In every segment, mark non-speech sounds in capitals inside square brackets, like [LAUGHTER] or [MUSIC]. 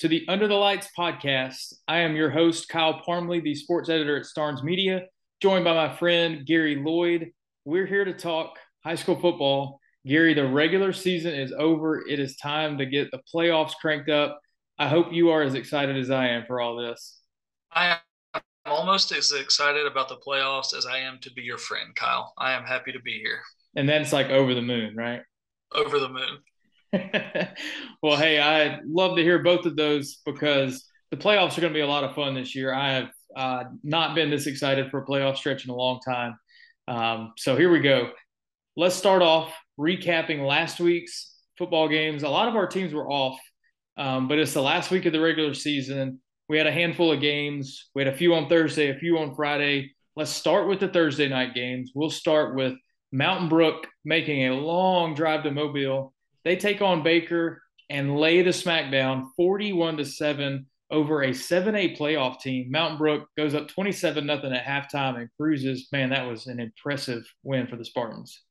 to the Under the Lights podcast. I am your host, Kyle Parmley, the sports editor at Starnes Media, joined by my friend Gary Lloyd. We're here to talk high school football. Gary, the regular season is over. It is time to get the playoffs cranked up. I hope you are as excited as I am for all this. I am almost as excited about the playoffs as I am to be your friend, Kyle. I am happy to be here. And that's like over the moon, right? Over the moon. [LAUGHS] well, hey, I love to hear both of those because the playoffs are going to be a lot of fun this year. I have uh, not been this excited for a playoff stretch in a long time. Um, so here we go. Let's start off recapping last week's football games. A lot of our teams were off, um, but it's the last week of the regular season. We had a handful of games. We had a few on Thursday, a few on Friday. Let's start with the Thursday night games. We'll start with Mountain Brook making a long drive to Mobile they take on Baker and lay the smackdown 41 to 7 over a 7A playoff team. Mountain Brook goes up 27 nothing at halftime and cruises. Man, that was an impressive win for the Spartans.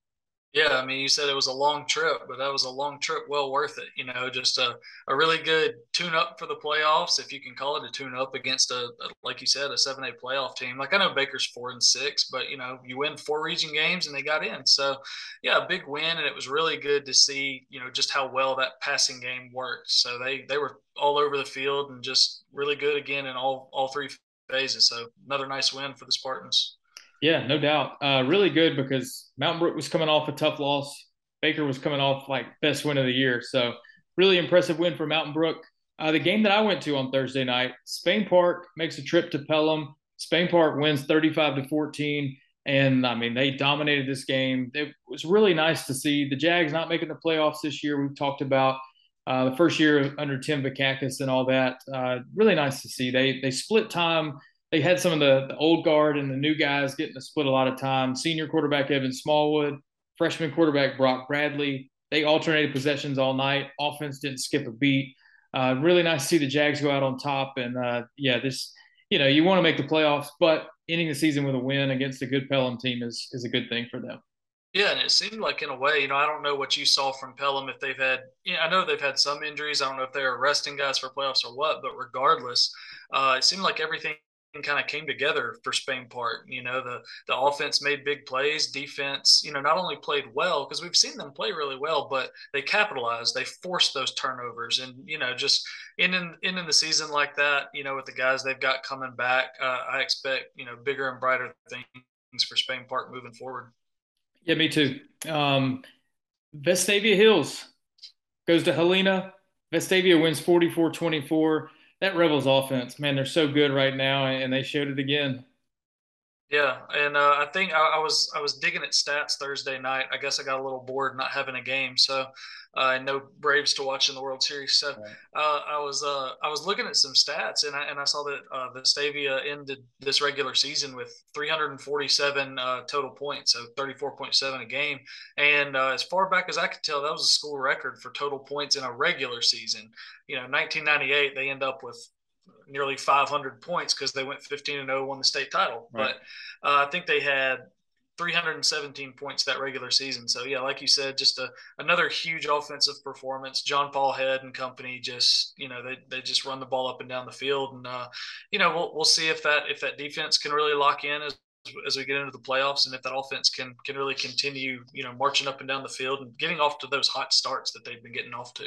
Yeah, I mean, you said it was a long trip, but that was a long trip well worth it. You know, just a, a really good tune up for the playoffs, if you can call it a tune up against a, a like you said, a seven A playoff team. Like I know Baker's four and six, but you know, you win four region games and they got in. So yeah, a big win, and it was really good to see, you know, just how well that passing game worked. So they they were all over the field and just really good again in all all three phases. So another nice win for the Spartans. Yeah, no doubt. Uh, really good because Mountain Brook was coming off a tough loss. Baker was coming off like best win of the year. So really impressive win for Mountain Brook. Uh, the game that I went to on Thursday night, Spain Park makes a trip to Pelham. Spain Park wins 35 to 14. And I mean, they dominated this game. It was really nice to see the Jags not making the playoffs this year. We've talked about uh, the first year under Tim Vakakis and all that. Uh, really nice to see. They they split time they had some of the, the old guard and the new guys getting to split a lot of time. Senior quarterback Evan Smallwood, freshman quarterback Brock Bradley. They alternated possessions all night. Offense didn't skip a beat. Uh, really nice to see the Jags go out on top. And uh, yeah, this you know you want to make the playoffs, but ending the season with a win against a good Pelham team is is a good thing for them. Yeah, and it seemed like in a way, you know, I don't know what you saw from Pelham if they've had, you know, I know they've had some injuries. I don't know if they're resting guys for playoffs or what, but regardless, uh, it seemed like everything kind of came together for Spain Park. You know, the the offense made big plays, defense, you know, not only played well because we've seen them play really well, but they capitalized. They forced those turnovers, and you know, just in in in the season like that, you know, with the guys they've got coming back, uh, I expect you know bigger and brighter things for Spain Park moving forward. Yeah, me too. Um, Vestavia Hills goes to Helena. Vestavia wins 44 24 that Rebels offense, man, they're so good right now, and they showed it again. Yeah, and uh, I think I, I, was I was digging at stats Thursday night. I guess I got a little bored not having a game, so uh, no Braves to watch in the World Series. So right. uh, I was uh, I was looking at some stats, and I and I saw that uh, Vestavia ended this regular season with 347 uh, total points, so 34.7 a game. And uh, as far back as I could tell, that was a school record for total points in a regular season. You know, 1998 they end up with nearly 500 points because they went 15 and 0, won the state title. Right. But uh, I think they had 317 points that regular season. So yeah, like you said, just a another huge offensive performance. John Paul Head and company just you know they, they just run the ball up and down the field, and uh, you know we'll we'll see if that if that defense can really lock in as as we get into the playoffs and if that offense can can really continue you know marching up and down the field and getting off to those hot starts that they've been getting off to.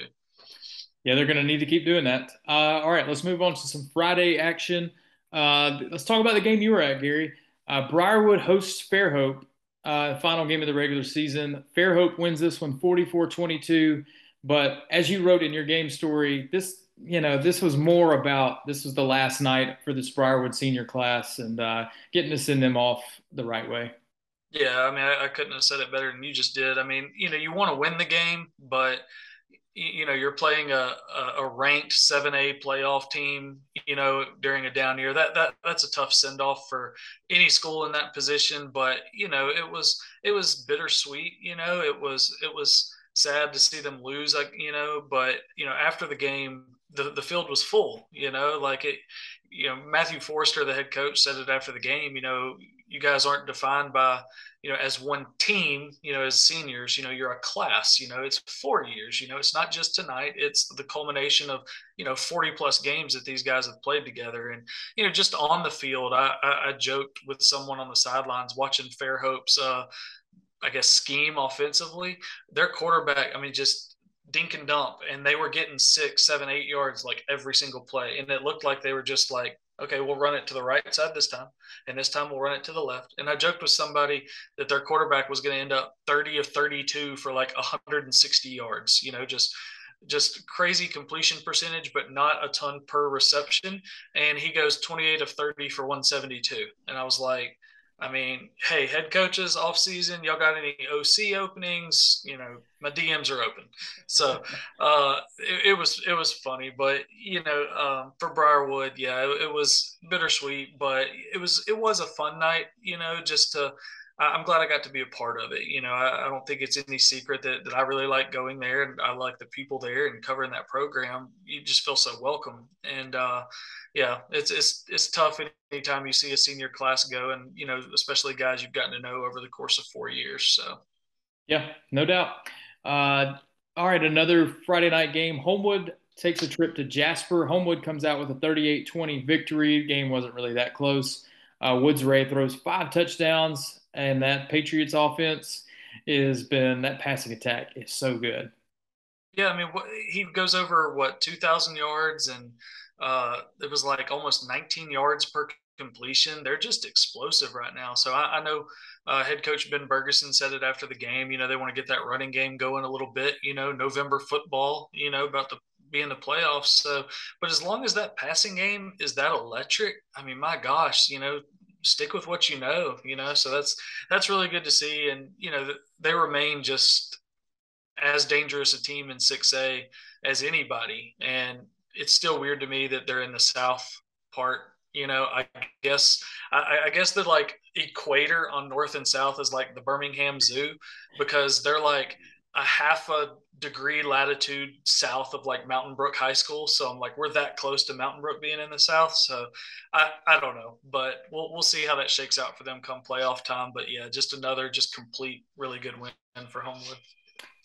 Yeah, they're going to need to keep doing that. Uh, all right, let's move on to some Friday action. Uh, let's talk about the game you were at, Gary. Uh, Briarwood hosts Fairhope, uh, final game of the regular season. Fairhope wins this one 44 22. But as you wrote in your game story, this you know this was more about this was the last night for this Briarwood senior class and uh, getting to send them off the right way. Yeah, I mean, I, I couldn't have said it better than you just did. I mean, you know, you want to win the game, but you know you're playing a, a ranked 7a playoff team you know during a down year that that that's a tough send off for any school in that position but you know it was it was bittersweet you know it was it was sad to see them lose like you know but you know after the game the, the field was full you know like it you know, Matthew Forrester, the head coach, said it after the game. You know, you guys aren't defined by you know as one team you know as seniors you know you're a class you know it's four years you know it's not just tonight it's the culmination of you know 40 plus games that these guys have played together. And you know just on the field i i, I joked with someone on the sidelines watching fairhope's uh i guess scheme offensively. Their quarterback i mean just dink and dump and they were getting six seven eight yards like every single play. And it looked like they were just like okay, we'll run it to the right side this time, and this time we'll run it to the left. And I joked with somebody that their quarterback was going to end up 30 of 32 for like 160 yards, you know, just just crazy completion percentage, but not a ton per reception. And he goes 28 of 30 for 172. And I was like, I mean, hey, head coaches off season, y'all got any OC openings? You know, my DMs are open. So [LAUGHS] uh, it, it, was it was funny, but you know, um, for Briarwood, yeah, it, it, was bittersweet, but it was it was a fun night. You know, just to I'm glad I got to be a part of it. You know, I, I, don't think it's any secret that, that I really like going there and I like the people there and covering that program. You just feel so welcome. And uh, yeah, it's it's it's tough anytime you see a senior class go, and you know, especially guys you've gotten to know over the course of four years. So, yeah, no doubt. Uh, all right, another Friday night game. Homewood takes a trip to Jasper. Homewood comes out with a 38-20 victory. Game wasn't really that close. Uh, Woods Ray throws five touchdowns, and that Patriots offense has been that passing attack is so good. Yeah, I mean, he goes over what 2,000 yards and uh, it was like almost 19 yards per completion. They're just explosive right now. So I, I know uh, head coach Ben Berguson said it after the game. You know, they want to get that running game going a little bit. You know, November football. You know, about to be in the playoffs. So, but as long as that passing game is that electric, I mean, my gosh, you know, stick with what you know. You know, so that's that's really good to see. And you know, they remain just as dangerous a team in 6A as anybody. And it's still weird to me that they're in the south part. You know, I guess I, I guess the like equator on north and south is like the Birmingham Zoo because they're like a half a degree latitude south of like Mountain Brook High School. So I'm like, we're that close to Mountain Brook being in the south. So I, I don't know, but we'll we'll see how that shakes out for them come playoff time. But yeah, just another just complete really good win for Homewood.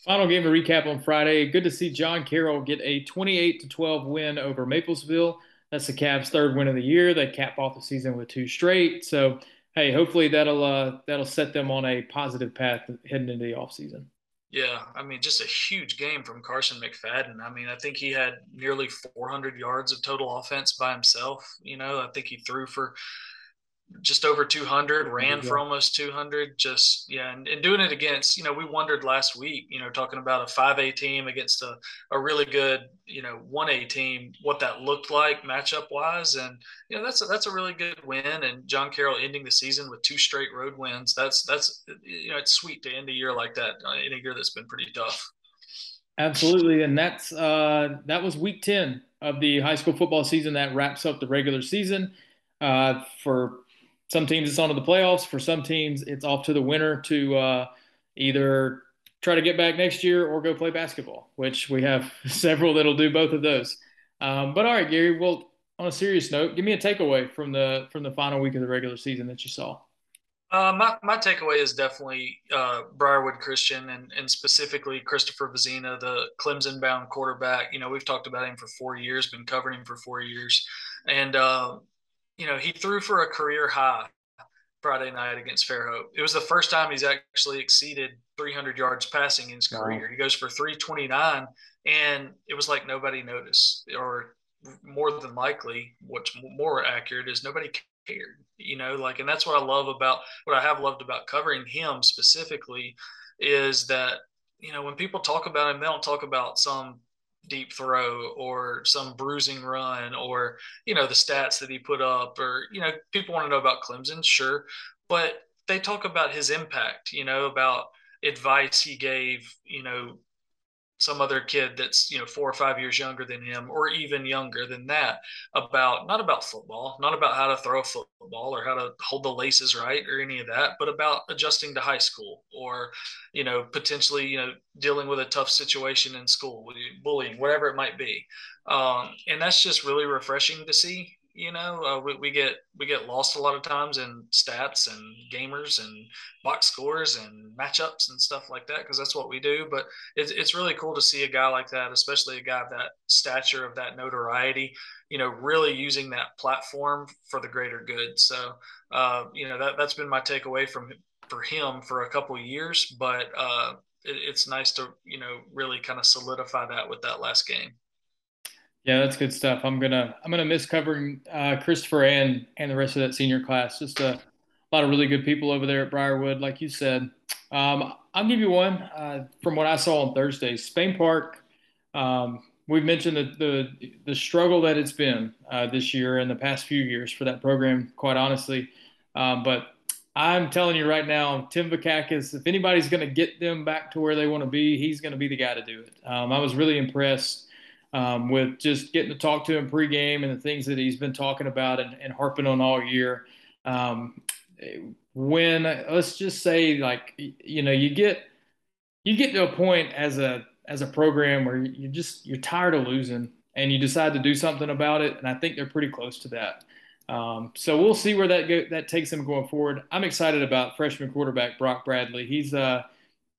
Final game to recap on Friday. Good to see John Carroll get a 28 to 12 win over Maplesville. That's the Cavs' third win of the year. They cap off the season with two straight. So, hey, hopefully that'll uh, that'll set them on a positive path heading into the offseason. Yeah, I mean, just a huge game from Carson McFadden. I mean, I think he had nearly 400 yards of total offense by himself. You know, I think he threw for just over 200 ran for almost 200 just yeah and, and, doing it against you know we wondered last week you know talking about a 5a team against a, a really good you know 1a team what that looked like matchup wise and you know that's a, that's a really good win and john carroll ending the season with two straight road wins that's that's you know it's sweet to end a year like that uh, in a year that's been pretty tough. Absolutely and that's uh that was week 10 of the high school football season that wraps up the regular season uh, for some teams it's on to the playoffs. For some teams, it's off to the winner to uh, either try to get back next year or go play basketball, which we have [LAUGHS] several that'll do both of those. Um, but all right, Gary. Well, on a serious note, give me a takeaway from the from the final week of the regular season that you saw. Uh, my, my takeaway is definitely uh, Briarwood Christian and, and specifically Christopher Vizina, the Clemson bound quarterback. You know, we've talked about him for four years, been covering him for four years. And, uh, you know, he threw for a career high Friday night against Fairhope. It was the first time he's actually exceeded 300 yards passing in his career. Wow. He goes for 329, and it was like nobody noticed, or more than likely, what's more accurate is nobody cared. You know, like, and that's what I love about what I have loved about covering him specifically is that you know when people talk about him, they don't talk about some deep throw or some bruising run or you know the stats that he put up or you know people want to know about Clemson sure but they talk about his impact you know about advice he gave you know some other kid that's you know four or five years younger than him or even younger than that about not about football not about how to throw a football or how to hold the laces right or any of that but about adjusting to high school or you know potentially you know dealing with a tough situation in school bullying whatever it might be. Um, and that's just really refreshing to see You know, uh, we, we get we get lost a lot of times in stats and gamers and box scores and matchups and stuff like that because that's what we do. But it's it's really cool to see a guy like that, especially a guy of that stature of that notoriety. You know, really using that platform for the greater good. So, uh, you know, that that's been my takeaway from for him for a couple years. But uh, it, it's nice to you know really kind of solidify that with that last game. Yeah, that's good stuff. I'm gonna I'm gonna miss covering uh, Christopher and and the rest of that senior class. Just a, a lot of really good people over there at Briarwood, like you said. Um, I'll give you one uh, from what I saw on Thursday. Spain Park. Um, we've mentioned the, the, the struggle that it's been uh, this year and the past few years for that program, quite honestly. Um, but I'm telling you right now, Tim Vakakis, if anybody's going to get them back to where they want to be, he's going to be the guy to do it. Um, I was really impressed um, with just getting to talk to him pregame and the things that he's been talking about and, and harping on all year. Um, when let's just say, like you know, you get you get to a point as a as a program where you just you're tired of losing and you decide to do something about it, and I think they're pretty close to that. Um, so we'll see where that go, that takes him going forward. I'm excited about freshman quarterback Brock Bradley. He's uh,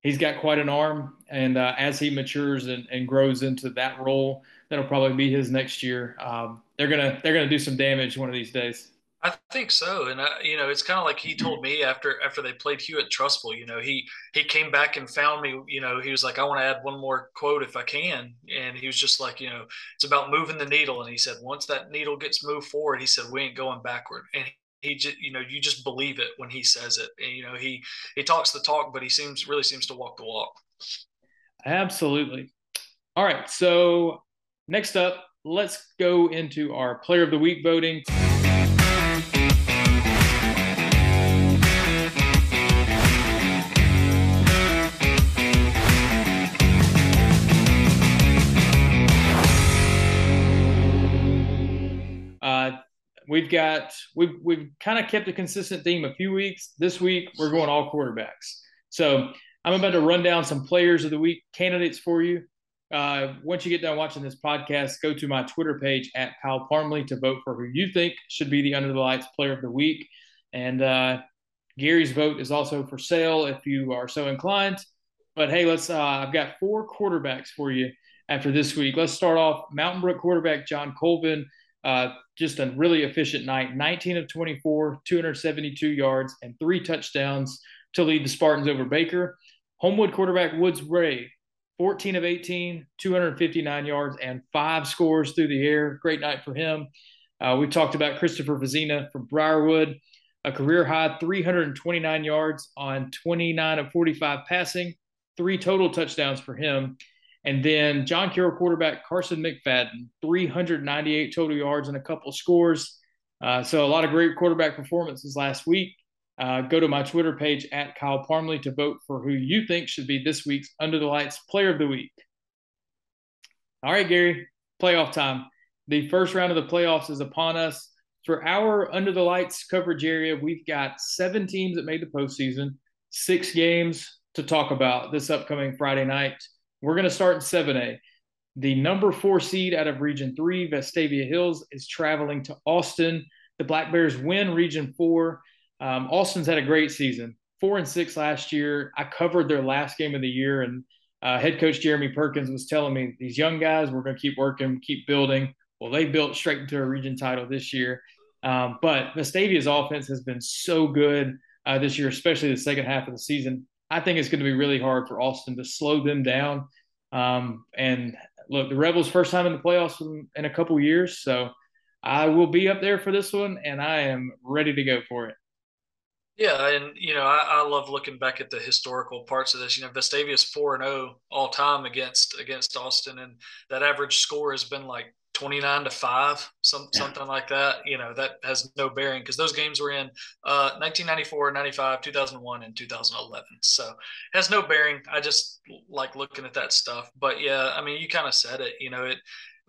he's got quite an arm, and uh, as he matures and, and, grows into that role, that'll probably be his next year. Um, they're gonna they're gonna do some damage one of these days. I think so, and uh, you know, it's kind of like he told me after after they played Hewitt Trussville. You know, he he came back and found me. You know, he was like, "I want to add one more quote if I can," and he was just like, you know, it's about moving the needle. And he said, once that needle gets moved forward, he said, we ain't going backward. And he just, you know, you just believe it when he says it. And you know, he he talks the talk, but he seems really seems to walk the walk. Absolutely. All right, so next up, let's go into our Player of the Week voting. We've got we've we've kind of kept a consistent theme a few weeks. This week we're going all quarterbacks. So I'm about to run down some players of the week candidates for you. Uh, once you get done watching this podcast, go to my Twitter page at Kyle Parmley to vote for who you think should be the Under the Lights Player of the Week. And uh, Gary's vote is also for sale if you are so inclined. But hey, let's. Uh, I've got four quarterbacks for you after this week. Let's start off. Mountain Brook quarterback John Colvin uh, just a really efficient night 19 of 24, 272 yards, and three touchdowns to lead the Spartans over Baker. Homewood quarterback Woods Ray, 14 of 18, 259 yards, and five scores through the air. Great night for him. Uh, we talked about Christopher Vizina from Briarwood, a career high 329 yards on 29 of 45 passing, three total touchdowns for him. And then John Carroll quarterback Carson McFadden, 398 total yards and a couple scores. Uh, so a lot of great quarterback performances last week. Uh, go to my Twitter page at Kyle Parmley to vote for who you think should be this week's Under the Lights Player of the Week. All right, Gary, playoff time. The first round of the playoffs is upon us. For our Under the Lights coverage area, we've got seven teams that made the postseason, six games to talk about this upcoming Friday night. We're going to start in 7A. The number four seed out of Region 3, Vestavia Hills, is traveling to Austin. The Black Bears win Region 4. Um, Austin's had a great season, four and six last year. I covered their last game of the year, and uh, head coach Jeremy Perkins was telling me these young guys, we're going to keep working, keep building. Well, they built straight into a region title this year. Um, but Vestavia's offense has been so good uh, this year, especially the second half of the season. I think it's going to be really hard for Austin to slow them down. Um, and look, the Rebels' first time in the playoffs in, in a couple years, so I will be up there for this one, and I am ready to go for it. Yeah, and you know, I, I, love looking back at the historical parts of this. You know, Vestavia's four and zero oh all time against against Austin, and that average score has been like 29 to 5 some, yeah. something like that you know that has no bearing because those games were in uh, 1994 95 2001 and 2011 so has no bearing. I just like looking at that stuff. But yeah i mean you kind of said it you know it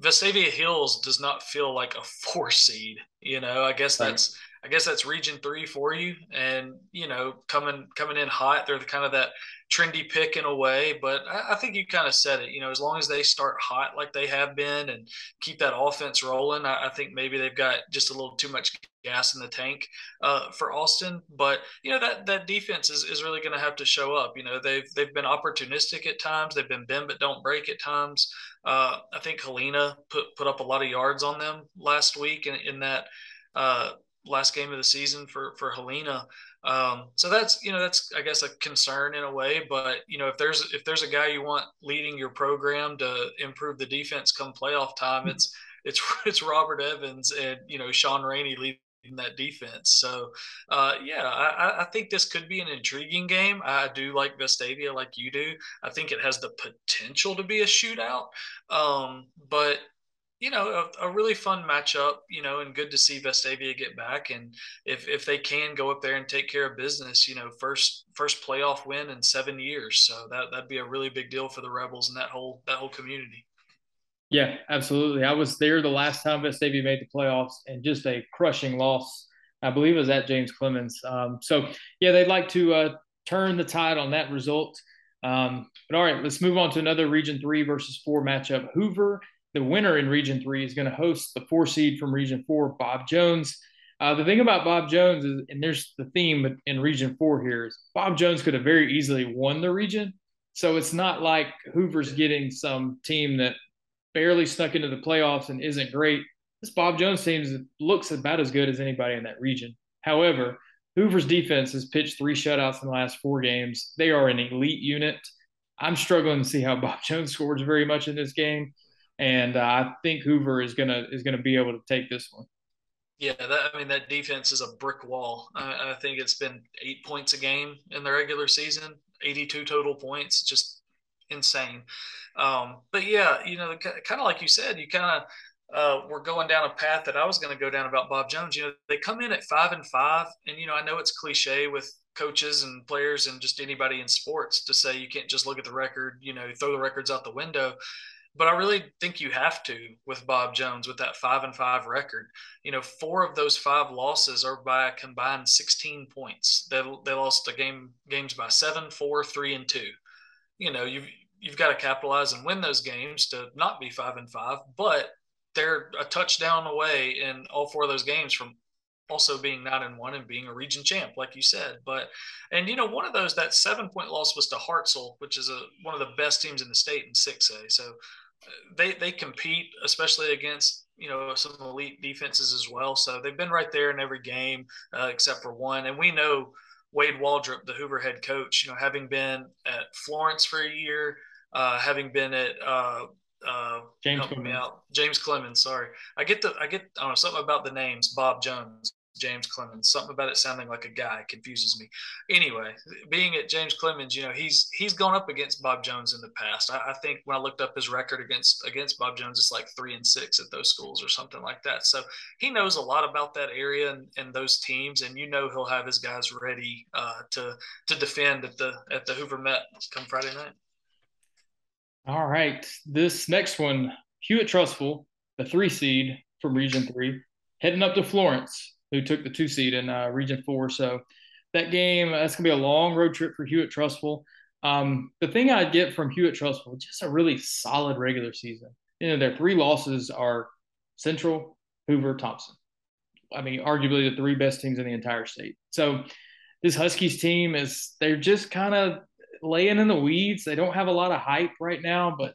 vestavia hills does not feel like a four seed you know i guess that's I guess that's Region Three for you, and you know, coming coming in hot, they're the kind of that trendy pick in a way. But I, I think you kind of said it. You know, as long as they start hot like they have been and keep that offense rolling, I, I think maybe they've got just a little too much gas in the tank uh, for Austin. But you know that that defense is, is really going to have to show up. You know they've they've been opportunistic at times. They've been bend but don't break at times. Uh, I think Helena put put up a lot of yards on them last week in, in that uh, last game of the season for for Helena. Um, so that's you know that's I guess a concern in a way, but you know if there's if there's a guy you want leading your program to improve the defense come playoff time, it's [LAUGHS] it's it's Robert Evans and you know Sean Rainey leading that defense. So, uh, yeah, I, I, think this could be an intriguing game. I do like Vestavia like you do. I think it has the potential to be a shootout. Um, but you know, a, a, really fun matchup, you know, and good to see Vestavia get back. And if, if they can go up there and take care of business, you know, first, first playoff win in seven years. So that, that'd be a really big deal for the rebels and that whole, that whole community. Yeah, absolutely. I was there the last time Vestavia made the playoffs and just a crushing loss. I believe it was at James Clemens. Um, so yeah, they'd like to uh, turn the tide on that result. Um, but all right, let's move on to another Region Three versus Four matchup. Hoover the winner in Region Three is going to host the four seed from Region Four, Bob Jones. Uh, the thing about Bob Jones is, and there's the theme in Region Four here is Bob Jones could have very easily won the region. So it's not like Hoover's getting some team that barely snuck into the playoffs and isn't great. This Bob Jones team looks about as good as anybody in that region. However, Hoover's defense has pitched three shutouts in the last four games. They are an elite unit. I'm struggling to see how Bob Jones scores very much in this game and uh, I think Hoover is gonna is gonna be able to take this one. Yeah, that, I mean that defense is a brick wall. I, I, think it's been eight points a game in the regular season, 82 total points, just insane. Um, but yeah, you know, kind of like you said, you kind of uh, we're going down a path that I was going to go down about Bob Jones. You know, they come in at five and five, and you know, I know it's cliche with coaches and players and just anybody in sports to say you can't just look at the record, you know, throw the records out the window but I really think you have to with Bob Jones with that five and five record. You know, four of those five losses are by a combined 16 points. They, they lost the game games by seven, four, three, and two. You know, you've you've got to capitalize and win those games to not be five and five, but they're a touchdown away in all four of those games from also being nine and one and being a region champ, like you said. But and you know, one of those that seven point loss was to Hartselle, which is a one of the best teams in the state in six A. So uh, they they compete, especially against you know some elite defenses as well. So they've been right there in every game uh, except for one. And we know Wade Waldrop, the Hoover head coach, you know, having been at Florence for a year, uh, having been at uh, uh, James Clemens. James Clemens. Sorry, I get the I get I don't know something about the names Bob Jones. James Clemens. Something about it sounding like a guy confuses me. Anyway, being at James Clemens, you know, he's he's gone up against Bob Jones in the past. I, I, think when I looked up his record against against Bob Jones, it's like three and six at those schools or something like that. So he knows a lot about that area and, and those teams, and you know he'll have his guys ready uh, to to defend at the at the Hoover Met come Friday night. All right, this next one, Hewitt Trussville, the three seed from Region Three, heading up to Florence who took the two seed in uh, Region Four. So that game, that's gonna be a long road trip for Hewitt-Trussville. Um, the thing I get from Hewitt-Trussville, just a really solid regular season. You know, their three losses are Central, Hoover, Thompson. I mean, arguably the three best teams in the entire state. So this Huskies team is they're just kind of laying in the weeds. They don't have a lot of hype right now, but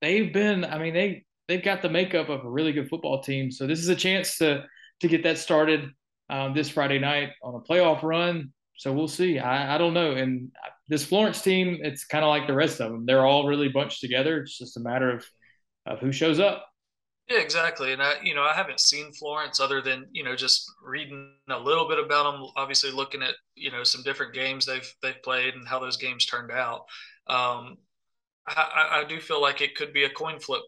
they've been. I mean, they they've got the makeup of a really good football team. So this is a chance to to get that started um, this Friday night on a playoff run. So we'll see. I, I don't know. And this Florence team, it's kind of like the rest of them. They're all really bunched together. It's just a matter of, of who shows up. Yeah, exactly. And I, you know, I haven't seen Florence other than you know just reading a little bit about them. Obviously, looking at you know some different games they've they've played and how those games turned out. Um, I, I do feel like it could be a coin flip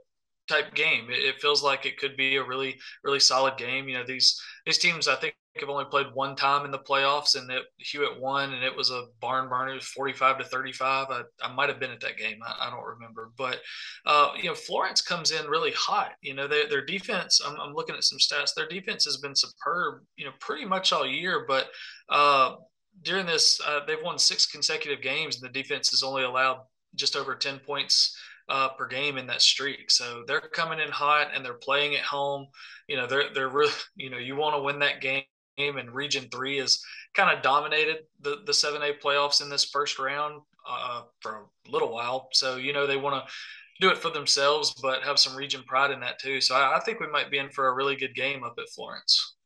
type game. It, it, feels like it could be a really really solid game. You know these these teams I think have only played one time in the playoffs, and it, Hewitt won, and it was a barn burner, it was forty five to thirty five. I, I might have been at that game. I, I don't remember, but uh, you know Florence comes in really hot. You know they, their defense. I'm, I'm, looking at some stats. Their defense has been superb. You know pretty much all year, but uh, during this, uh, they've won six consecutive games, and the defense has only allowed just over ten points uh, per game in that streak. So they're coming in hot and they're playing at home. You know, they're they're really [LAUGHS] you know you want to win that game. And Region Three has kind of dominated the the seven A playoffs in this first round uh, for a little while. So you know they want to do it for themselves, but have some region pride in that too. So I, I, think we might be in for a really good game up at Florence.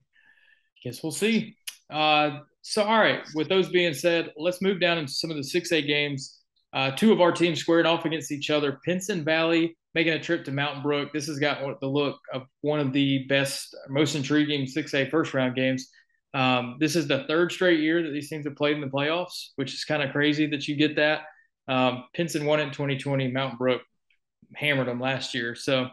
Guess we'll see. Uh, so all right, with those being said, let's move down into some of the six A games. Uh, two of our teams squared off against each other. Pinson Valley making a trip to Mountain Brook. This has got the look of one of the best, most intriguing 6A first round games. Um, this is the third straight year that these teams have played in the playoffs, which is kind of crazy that you get that. Um, Pinson won it in 2020. Mountain Brook hammered them last year. So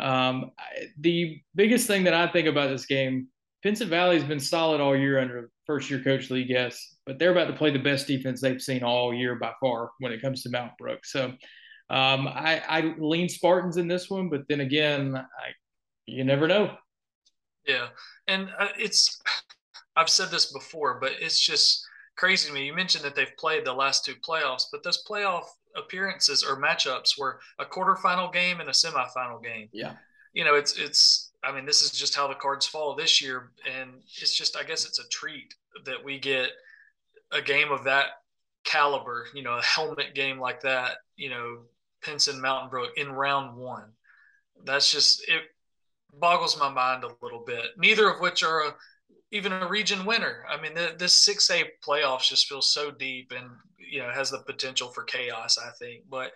um, the biggest thing that I think about this game, Pinson Valley has been solid all year under first year coach Lee Guess, but they're about to play the best defense they've seen all year by far when it comes to Mount Brook. So um, I, I lean Spartans in this one, but then again, I, you never know. Yeah, and uh, it's I've said this before, but it's just crazy to me. You mentioned that they've played the last two playoffs, but those playoff appearances or matchups were a quarterfinal game and a semifinal game. Yeah. You know, it's it's I mean, this is just how the cards fall this year, and it's just I guess it's a treat that we get a game of that caliber, you know, a helmet game like that, you know, Pinson Mountain Brook in round one. That's just it boggles my mind a little bit. Neither of which are a, even a region winner. I mean, the, this six A playoffs just feels so deep and you know has the potential for chaos. I think, but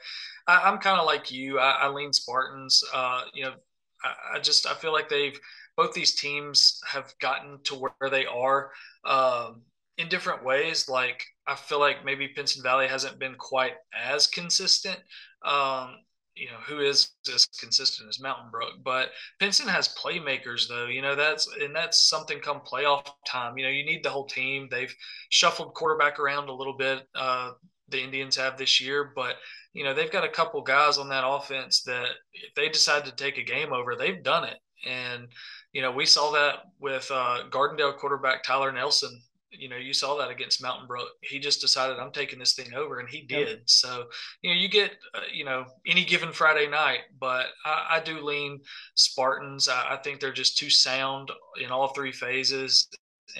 I, am kind of like you. I, I lean Spartans. Uh, you know, I, I just I feel like they've both these teams have gotten to where they are um, in different ways. Like I feel like maybe Pinson Valley hasn't been quite as consistent. Um, you know who is as consistent as Mountain Brook, but Pinson has playmakers though. You know that's and that's something come playoff time. You know you need the whole team. They've shuffled quarterback around a little bit. Uh, the Indians have this year, but you know, they've got a couple guys on that offense that if they decide to take a game over, they've done it. And, you know, we saw that with uh, Gardendale quarterback Tyler Nelson. You know, you saw that against Mountain Brook. He just decided I'm taking this thing over, and he did. Yep. So, you know, you get, uh, you know, any given Friday night, but I, I do lean Spartans. I, I think they're just too sound in all three phases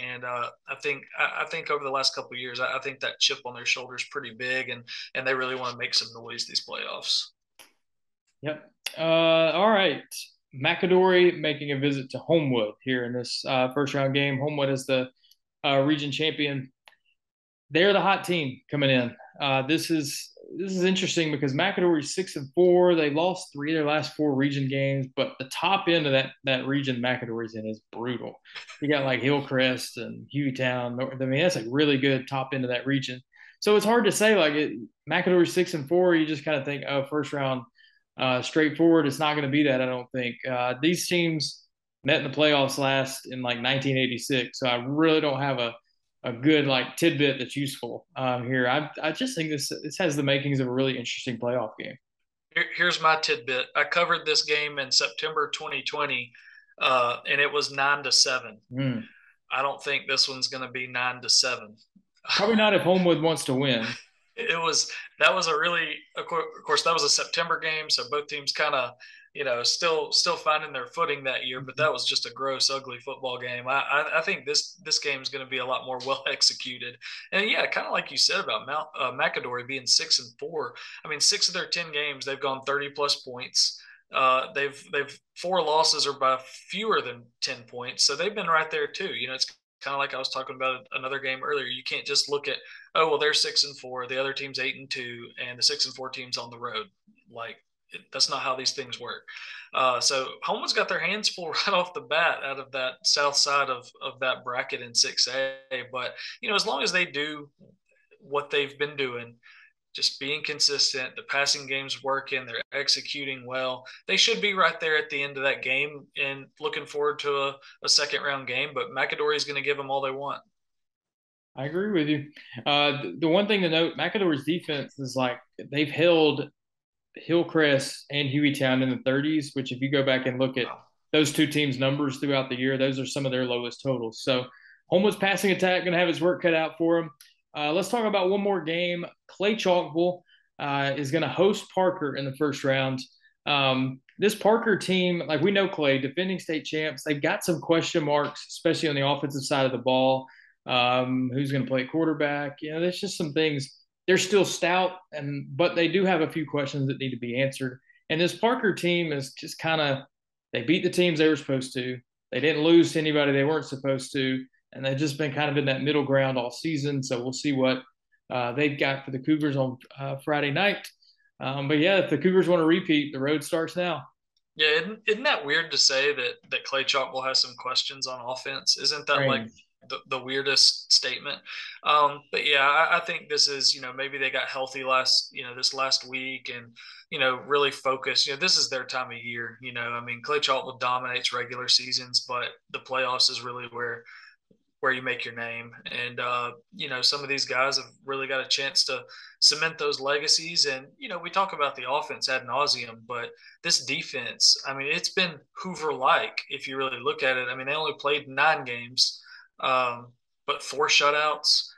and uh, I think I, think over the last couple years, I, I, think that chip on their shoulder is pretty big, and and they really want to make some noise these playoffs. Yep. Uh, all right. McAdory making a visit to Homewood here in this uh, first round game. Homewood is the uh, region champion. They're the hot team coming in. Uh, this is this is interesting because McAdory's six and four. They lost three of their last four region games, but the top end of that that region McAdory's in is brutal. You got like Hillcrest and Hueytown. I mean, that's a really good top end of that region. So it's hard to say like it, McAdory's six and four. You just kind of think, oh, first round, uh, straightforward. It's not going to be that. I don't think uh, these teams met in the playoffs last in like 1986. So I really don't have a a good like tidbit that's useful um, here. I I just think this this has the makings of a really interesting playoff game. here's my tidbit. I covered this game in September 2020, uh, and it was nine to seven. Mm. I don't think this one's going to be nine to seven. Probably not if Homewood wants to win. [LAUGHS] It was that was a really of course that was a September game, so both teams kind of you know, still still finding their footing that year. But mm-hmm. that was just a gross, ugly football game. I I, I think this this game is going to be a lot more [LAUGHS] well executed. And yeah, kind of like you said about Mount uh, McAdory being six and four. I mean, six of their ten games they've gone thirty plus points. Uh, they've they've four losses are by fewer than ten points, so they've been right there too. You know, it's kind of like I was talking about another game earlier. You can't just look at oh well they're six and four, the other team's eight and two, and the six and four team's on the road. Like that's not how these things work. Uh, so Homewood's got their hands full [LAUGHS] right off the bat out of that south side of, of that bracket in 6A. But, you know, as long as they do what they've been doing, just being consistent. The passing game's working. They're executing well. They should be right there at the end of that game and looking forward to a, a second round game. But McAdory is going to give them all they want. I agree with you. Uh, the one thing to note, McAdory's defense is like they've held Hillcrest and Hueytown in the 30s, which if you go back and look at those two teams' numbers throughout the year, those are some of their lowest totals. So Homewood's passing attack going to have his work cut out for him. Uh, let's talk about one more game. Clay Chalkville uh, is going to host Parker in the first round. Um, this Parker team, like we know Clay, defending state champs, they've got some question marks, especially on the offensive side of the ball. Um, who's going to play quarterback? You know, there's just some things. They're still stout, and but they do have a few questions that need to be answered. And this Parker team is just kind of they beat the teams they were supposed to. They didn't lose to anybody they weren't supposed to and they've just been kind of in that middle ground all season. So we'll see what uh, they've got for the Cougars on uh, Friday night. Um, but yeah, if the Cougars want to repeat, the road starts now. Yeah, isn't, isn't that weird to say that that Clay Chalkville have some questions on offense? Isn't that Strange. like the, the weirdest statement? Um, but yeah, I, I think this is you know maybe they got healthy last you know this last week and you know really focus. You know this is their time of year. You know I mean Clay Chalkville dominates regular seasons, but the playoffs is really where where you make your name. And, uh, you know, some of these guys have really got a chance to cement those legacies. And, you know, we talk about the offense ad nauseum, but this defense, I mean, it's been Hoover like if you really look at it. I mean, they only played nine games, um, but four shutouts.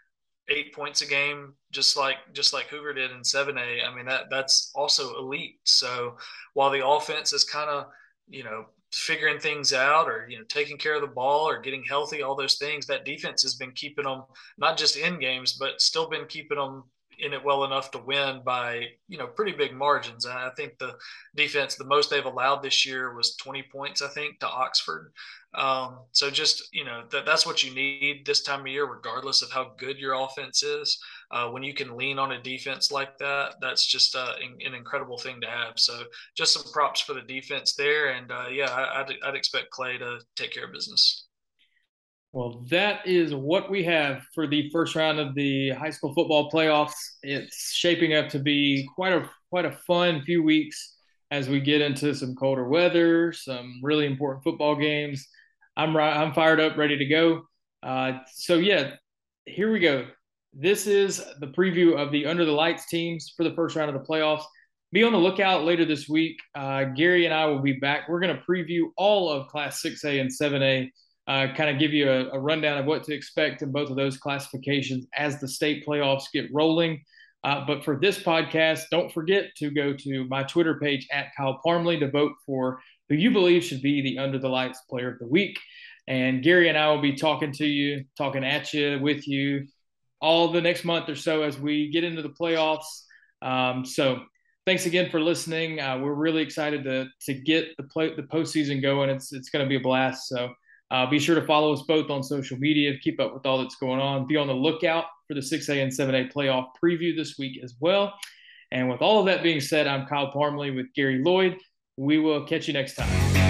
Eight points a game, just like just like Hoover did in seven A. I mean that that's also elite. So while the offense is kind of you know figuring things out or you know taking care of the ball or getting healthy all those things that defense has been keeping them not just in games but still been keeping them in it well enough to win by you know pretty big margins and i think the defense the most they've allowed this year was 20 points i think to oxford um, so just you know that that's what you need this time of year, regardless of how good your offense is. Uh, when you can lean on a defense like that, that's just uh, an incredible thing to have. So just some props for the defense there, and uh, yeah, I, would I'd expect Clay to take care of business. Well, that is what we have for the first round of the high school football playoffs. It's shaping up to be quite a quite a fun few weeks as we get into some colder weather, some really important football games. I'm I'm fired up, ready to go. Uh, so yeah, here we go. This is the preview of the Under the Lights teams for the first round of the playoffs. Be on the lookout later this week. Uh, Gary and I will be back. We're going to preview all of Class 6A and 7A, uh, kind of give you a, a, rundown of what to expect in both of those classifications as the state playoffs get rolling. Uh, but for this podcast, don't forget to go to my Twitter page at Kyle Parmley to vote for who you believe should be the Under the Lights Player of the Week. And Gary and I will be talking to you, talking at you, with you all the next month or so as we get into the playoffs. Um, so thanks again for listening. Uh, we're really excited to to get the play the postseason going. It's it's going to be a blast. So uh, be sure to follow us both on social media to keep up with all that's going on. Be on the lookout for the 6A and 7A playoff preview this week as well. And with all of that being said, I'm Kyle Parmley with Gary Lloyd. We will catch you next time.